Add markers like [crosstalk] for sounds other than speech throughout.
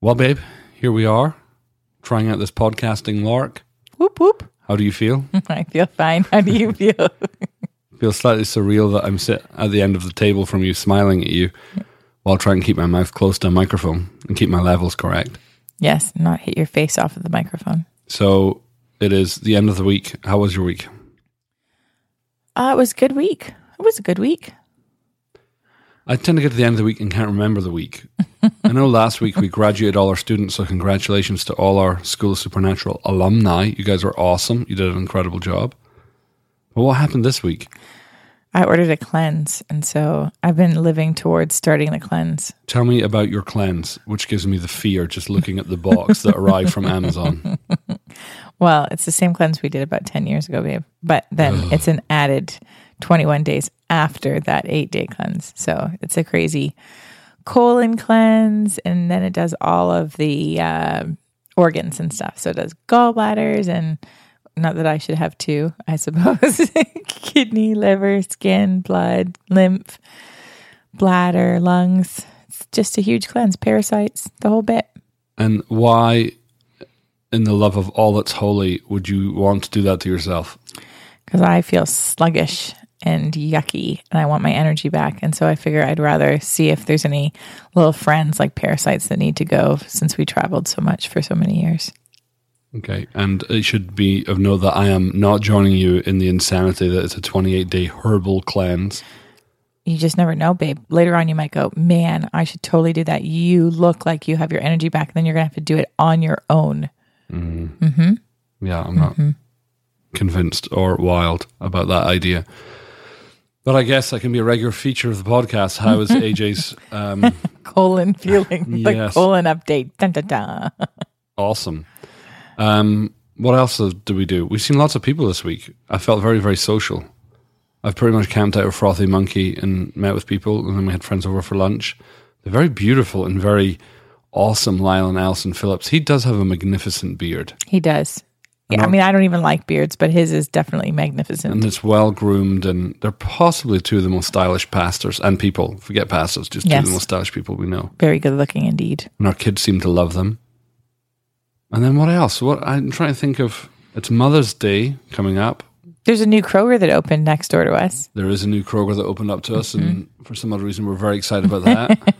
Well, babe, here we are, trying out this podcasting lark. Whoop whoop. How do you feel? [laughs] I feel fine. How do you [laughs] feel? Feels slightly surreal that I'm sit at the end of the table from you, smiling at you, while trying to keep my mouth close to a microphone and keep my levels correct. yes, not hit your face off of the microphone. So it is the end of the week. How was your week? Uh, it was a good week. It was a good week. I tend to get to the end of the week and can't remember the week. [laughs] I know last week we graduated all our students, so congratulations to all our School of Supernatural alumni. You guys are awesome. You did an incredible job. But what happened this week? I ordered a cleanse, and so I've been living towards starting the cleanse. Tell me about your cleanse, which gives me the fear just looking at the box that arrived from Amazon. [laughs] Well, it's the same cleanse we did about 10 years ago, babe. But then it's an added 21 days after that eight day cleanse. So it's a crazy colon cleanse. And then it does all of the uh, organs and stuff. So it does gallbladders and not that I should have two, I suppose [laughs] kidney, liver, skin, blood, lymph, bladder, lungs. It's just a huge cleanse, parasites, the whole bit. And why, in the love of all that's holy, would you want to do that to yourself? because I feel sluggish and yucky and I want my energy back. And so I figure I'd rather see if there's any little friends like parasites that need to go since we traveled so much for so many years. Okay. And it should be of note that I am not joining you in the insanity that it's a 28 day herbal cleanse. You just never know, babe. Later on, you might go, man, I should totally do that. You look like you have your energy back. And Then you're going to have to do it on your own. Mm-hmm. Mm-hmm. Yeah, I'm not mm-hmm. convinced or wild about that idea. But I guess that can be a regular feature of the podcast. How is [laughs] AJ's um, Colon feeling, [laughs] the Yes. colon update. Dun, dun, dun. [laughs] awesome? Um, what else do we do? We've seen lots of people this week. I felt very, very social. I've pretty much camped out with Frothy Monkey and met with people, and then we had friends over for lunch. They're very beautiful and very awesome, Lyle and Alison Phillips. He does have a magnificent beard. He does. Yeah, I mean, I don't even like beards, but his is definitely magnificent. and it's well groomed, and they're possibly two of the most stylish pastors and people. Forget pastors, just two of the most stylish people we know. Very good looking indeed. And our kids seem to love them. And then what else? What I'm trying to think of. It's Mother's Day coming up. There's a new Kroger that opened next door to us. There is a new Kroger that opened up to us, and Mm-hmm. for some other reason, we're very excited about that. [laughs]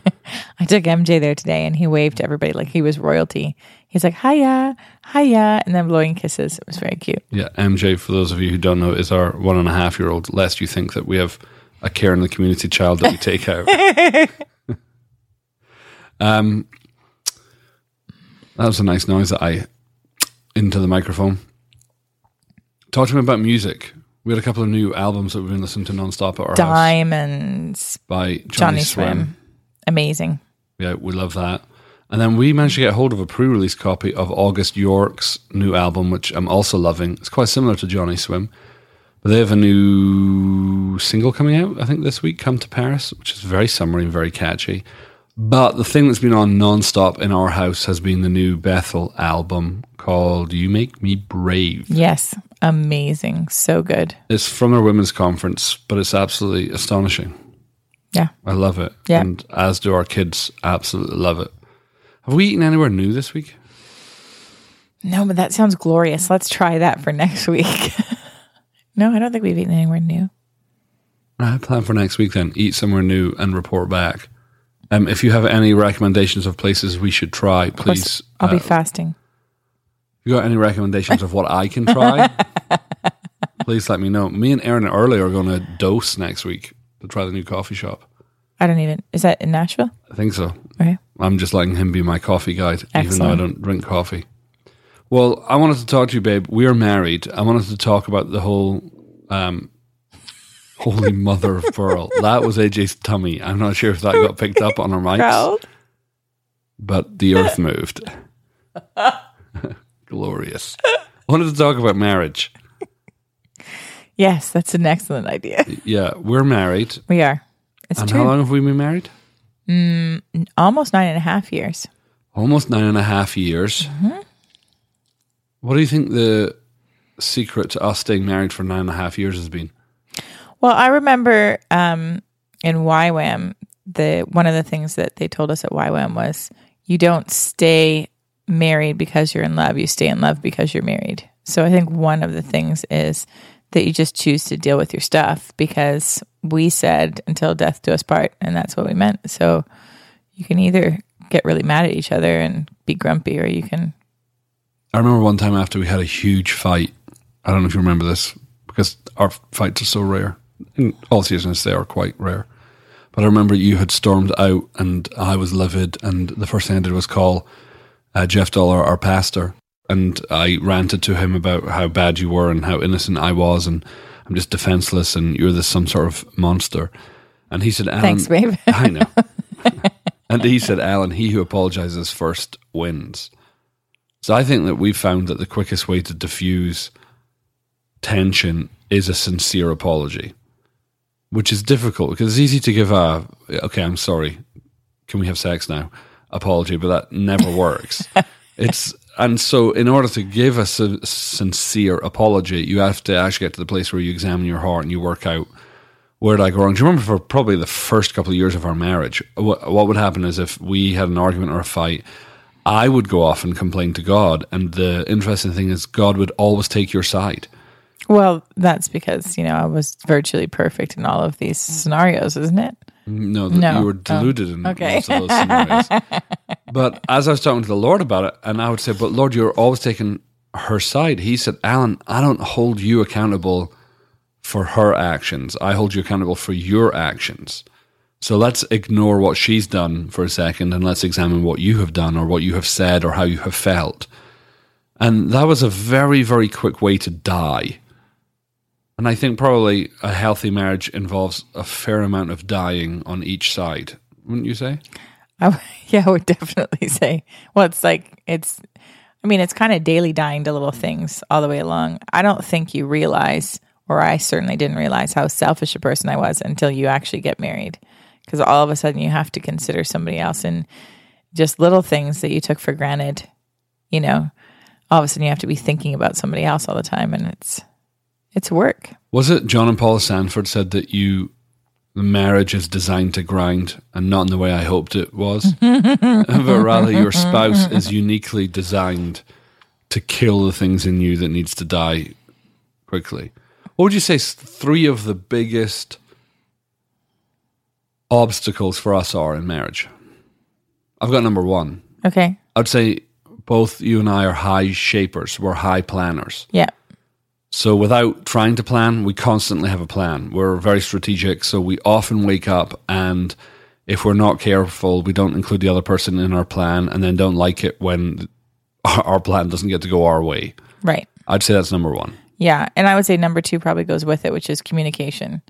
I took MJ there today and he waved to everybody like he was royalty. He's like, hiya, hiya, and then blowing kisses. It was very cute. yeah, MJ, for those of you who don't know, is our one and a half year old. Lest you think that we have a care in the community child that we take out. [laughs] um, that was a nice noise that I into the microphone. Talk to me about music. We had a couple of new albums that we've been listening to nonstop at our house Diamonds, by Johnny, Johnny Swim. Swim. Amazing. Yeah, we love that. And then we managed to get hold of a pre-release copy of August York's new album, which I'm also loving. It's quite similar to Johnny Swim, but they have a new single coming out. I think this week, "Come to Paris," which is very summery and very catchy. But the thing that's been on non-stop in our house has been the new Bethel album called "You Make Me Brave." Yes. Amazing. So good. It's from their women's conference, but it's absolutely astonishing. Yeah. I love it, Yeah. and as do our kids. Absolutely love it. Have we eaten anywhere new this week? No, but that sounds glorious. Let's try that for next week. [laughs] no, I don't think we've eaten anywhere new. I plan for next week then. Eat somewhere new and report back. Um, if you have any recommendations of places we should try, please. I'll uh, be fasting. you got any recommendations of what I can try, [laughs] please let me know. Me and Aaron early are going to dose next week to try the new coffee shop. I don't even. Is that in Nashville? I think so. Okay. I'm just letting him be my coffee guide, even though I don't drink coffee. Well, I wanted to talk to you, babe. We are married. I wanted to talk about the whole um, [laughs] holy mother of pearl. That was AJ's tummy. I'm not sure if that got picked up on our [laughs] mics, Proud. but the earth moved. [laughs] Glorious. I wanted to talk about marriage. Yes, that's an excellent idea. Yeah, we're married. We are. It's And true. how long have we been married? Almost nine and a half years. Almost nine and a half years. What do you think the secret to us staying married for nine and a half years has been? Well, I remember um, in YWAM, the one of the things that they told us at YWAM was you don't stay married because you're in love. You stay in love because you're married. So I think one of the things is that you just choose to deal with your stuff because we said until death do us part, and that's what we meant. So you can either get really mad at each other and be grumpy, or you can. I remember one time after we had a huge fight. I don't know if you remember this because our fights are so rare. In all seasons, they are quite rare. But I remember you had stormed out, and I was livid. And the first thing I did was call uh, Jeff Dollar, our pastor, and I ranted to him about how bad you were and how innocent I was, and I'm just defenseless, and you're this some sort of monster. And he said, Alan, Thanks, babe. [laughs] I know. and he said, Alan, he who apologizes first wins. So I think that we've found that the quickest way to diffuse tension is a sincere apology, which is difficult because it's easy to give a, okay, I'm sorry, can we have sex now? Apology, but that never works. [laughs] it's, and so in order to give a sin- sincere apology, you have to actually get to the place where you examine your heart and you work out where did I go wrong? Do you remember for probably the first couple of years of our marriage, what, what would happen is if we had an argument or a fight, I would go off and complain to God. And the interesting thing is, God would always take your side. Well, that's because, you know, I was virtually perfect in all of these scenarios, isn't it? No, that No. you were deluded in oh, okay. most of those scenarios. [laughs] but as I was talking to the Lord about it, and I would say, "But Lord, you're always taking her side." He said, "Alan, I don't hold you accountable for her actions. I hold you accountable for your actions. So let's ignore what she's done for a second, and let's examine what you have done, or what you have said, or how you have felt." And that was a very, very quick way to die. And I think probably a healthy marriage involves a fair amount of dying on each side, wouldn't you say? [laughs] Yeah, I would definitely [laughs] say. Well, it's like it's. I mean, it's kind of daily dying to little things all the way along. I don't think you realize, or I certainly didn't realize how selfish a person I was until you actually get married, because all of a sudden you have to consider somebody else and just little things that you took for granted. You know, all of a sudden you have to be thinking about somebody else all the time, and it's it's work. Was it John and Paula Sandford said that you the marriage is designed to grind and not in the way I hoped it was, [laughs] but rather your spouse is uniquely designed to kill the things in you that needs to die quickly. What would you say three of the biggest obstacles for us are in marriage? I've got number one. Okay. I'd say both you and I are high shapers. We're high planners. Yeah. So without trying to plan, we constantly have a plan. We're very strategic, so we often wake up and if we're not careful, we don't include the other person in our plan and then don't like it when [laughs] our plan doesn't get to go our way. Right. I'd say that's number one. Yeah. And I would say number two probably goes with it, which is communication.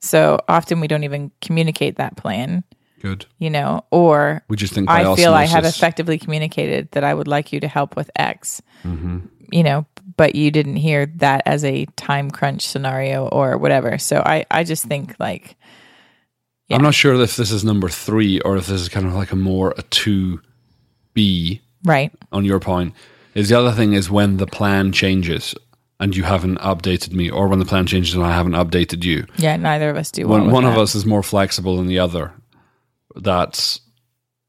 So often we don't even communicate that plan, Good. you know, or We just think I feel I have effectively communicated that I would like you to help with X, Mm-hmm. you know, but you didn't hear that as a time crunch scenario or whatever. So I, I just think like, I'm not sure if this is number three or if this is kind of like a more a two B right. on your point. Is the other thing is when the plan changes and you haven't updated me, or when the plan changes and I haven't updated you. Yeah. Neither of us do. well One one of us is more flexible than the other. That's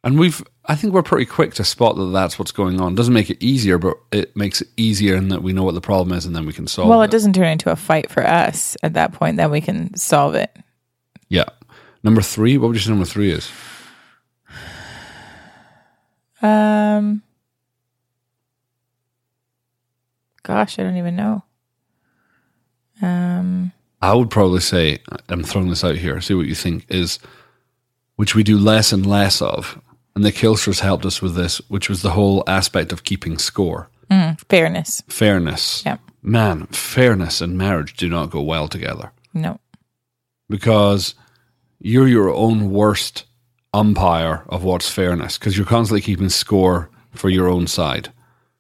and we've I think we're pretty quick to spot that that's what's going on. Doesn't make it easier, but it makes it easier in that we know what the problem is and then we can solve it. Well, it. it doesn't turn into a fight for us at that point. Then we can solve it. Yeah. Number three, what would you say number three is? Um, gosh, I don't even know. Um, I would probably say, I'm throwing this out here, see what you think, is which we do less and less of. And the Kilsters helped us with this, which was the whole aspect of keeping score. mm, fairness. Fairness. Yeah. Man, fairness and marriage do not go well together No. because you're your own worst umpire of what's fairness because you're constantly keeping score for your own side,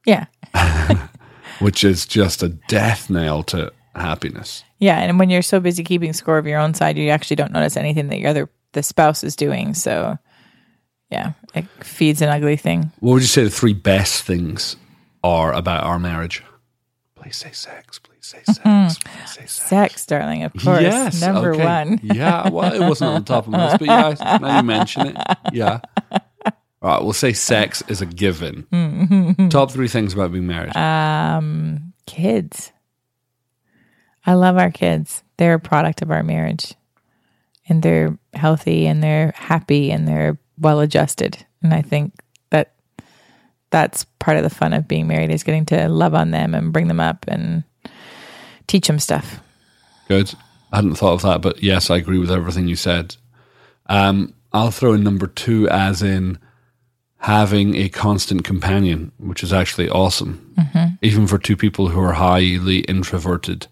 Yeah. [laughs] [laughs] which is just a death nail to happiness. Yeah. And when you're so busy keeping score of your own side, you actually don't notice anything that your other the spouse is doing. So, yeah, it feeds an ugly thing. What would you say the three best things are about our marriage? Please say sex. Please say sex. Please say sex. Sex, darling, of course. Yes. Number okay. one. yeah. Well, it wasn't on the top of my list, but yeah, now you mention it. Yeah. All right, we'll say sex is a given. Top three things about being married. Um, kids. I love our kids. They're a product of our marriage. And they're healthy and they're happy and they're well adjusted. And I think that that's part of the fun of being married is getting to love on them and bring them up and teach them stuff. Good. I hadn't thought of that, but yes, I agree with everything you said. Um, I'll throw in number two as in having a constant companion, which is actually awesome, even for two people who are highly introverted.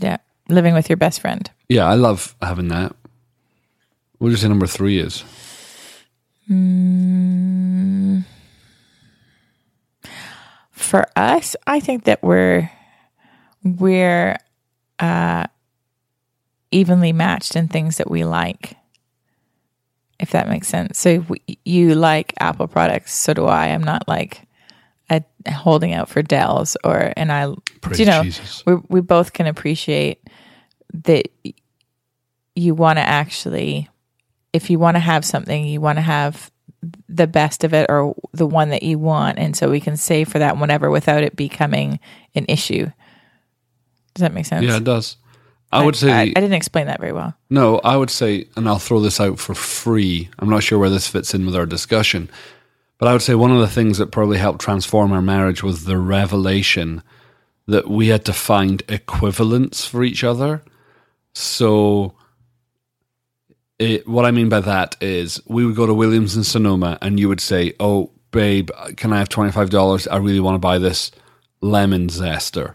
Yeah. Living with your best friend. Yeah, I love having that. What do you say number three is? For us, I think that we're we're uh evenly matched in things that we like. If that makes sense. So if we, you like Apple products, so do I. I'm not like a, holding out for Dell's or and I Praise you know Jesus. we we both can appreciate that you want to actually if you want to have something you want to have the best of it or the one that you want and so we can save for that whenever without it becoming an issue does that make sense Yeah, it does. I would say I, I didn't explain that very well No, I would say, and I'll throw this out for free. I'm not sure where this fits in with our discussion, but I would say one of the things that probably helped transform our marriage was the revelation that we had to find equivalents for each other. So, it, what I mean by that is we would go to Williams and Sonoma, and you would say, "Oh, babe, can I have twenty five dollars? I really want to buy this lemon zester,"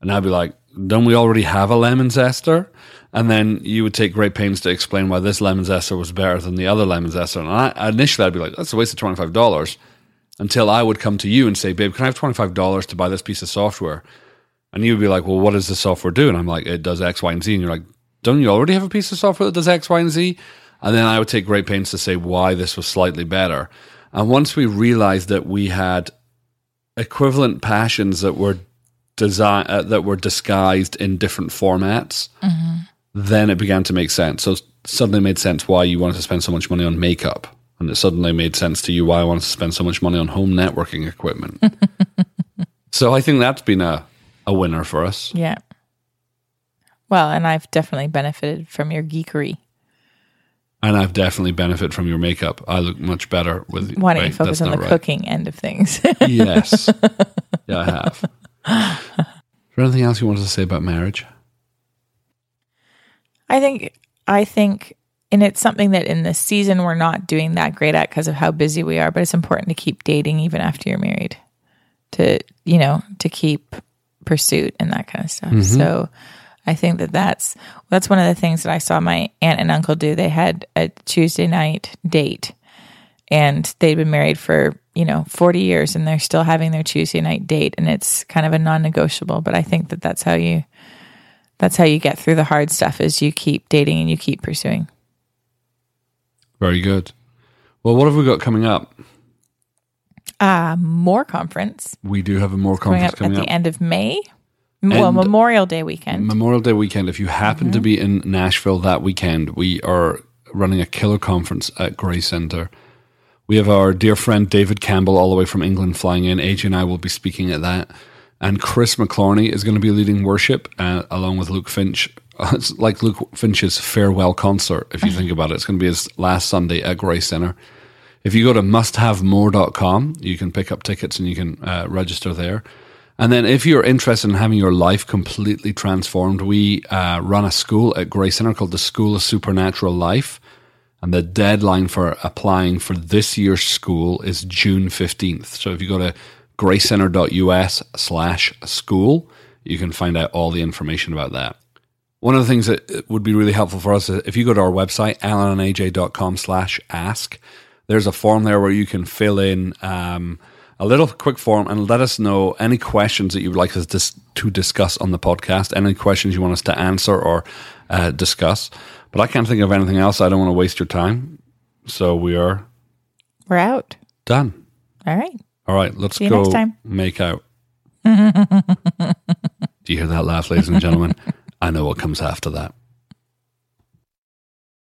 and I'd be like, "Don't we already have a lemon zester?" And then you would take great pains to explain why this lemon zester was better than the other lemon zester. And I, initially, I'd be like, "That's a waste of twenty five dollars." Until I would come to you and say, "Babe, can I have twenty five dollars to buy this piece of software?" And you would be like, "Well, what does the software do?" And I'm like, "It does X, Y, and Z." And you're like, "Don't you already have a piece of software that does X, Y, and Z?" And then I would take great pains to say why this was slightly better. And once we realized that we had equivalent passions that were design uh, that were disguised in different formats, then it began to make sense. So it suddenly made sense why you wanted to spend so much money on makeup, and it suddenly made sense to you why I wanted to spend so much money on home networking equipment. [laughs] so I think that's been a a winner for us. yeah well and i've definitely benefited from your geekery And I've definitely benefited from your makeup. I look much better with why don't wait, you focus that's on the right. cooking end of things [laughs] Yes. yeah, I have. Is there anything else you wanted to say about marriage? I think I think and it's something that in this season we're not doing that great at because of how busy we are, but it's important to keep dating even after you're married. To, you know, to keep pursuit and that kind of stuff. Mm-hmm. So I think that that's that's one of the things that I saw my aunt and uncle do. They had a Tuesday night date and they'd been married for, you know, 40 years and they're still having their Tuesday night date and it's kind of a non-negotiable, but I think that that's how you that's how you get through the hard stuff is you keep dating and you keep pursuing. Very good. Well, what have we got coming up? Uh, more conference We do have a more conference coming up at coming the end of May. Well, Memorial Day weekend. Memorial Day weekend. If you happen Mm-hmm. to be in Nashville that weekend, we are running a killer conference at Grace Center. We have our dear friend David Campbell, all the way from England, flying in. AJ and I will be speaking at that. And Chris McClarney is going to be leading worship uh, along with Luke Finch. [laughs] It's like Luke Finch's farewell concert, if you think about it. It's going to be his last Sunday at Grace Center. If you go to musthavemore.com, you can pick up tickets and you can uh, register there. And then if you're interested in having your life completely transformed, we uh, run a school at Grace Center called the School of Supernatural Life. And the deadline for applying for this year's school is June 15th. So if you go to gracecenter.us slash school, you can find out all the information about that. One of the things that would be really helpful for us is if you go to our website, alanandaj.com slash ask, there's a form there where you can fill in um, a little quick form and let us know any questions that you would like us dis- to discuss on the podcast, any questions you want us to answer or uh, discuss. But I can't think of anything else. I don't want to waste your time. So we are We're out. done. All right. All right, let's See go next time. make out. [laughs] Do you hear that laugh, ladies and gentlemen? I know what comes after that.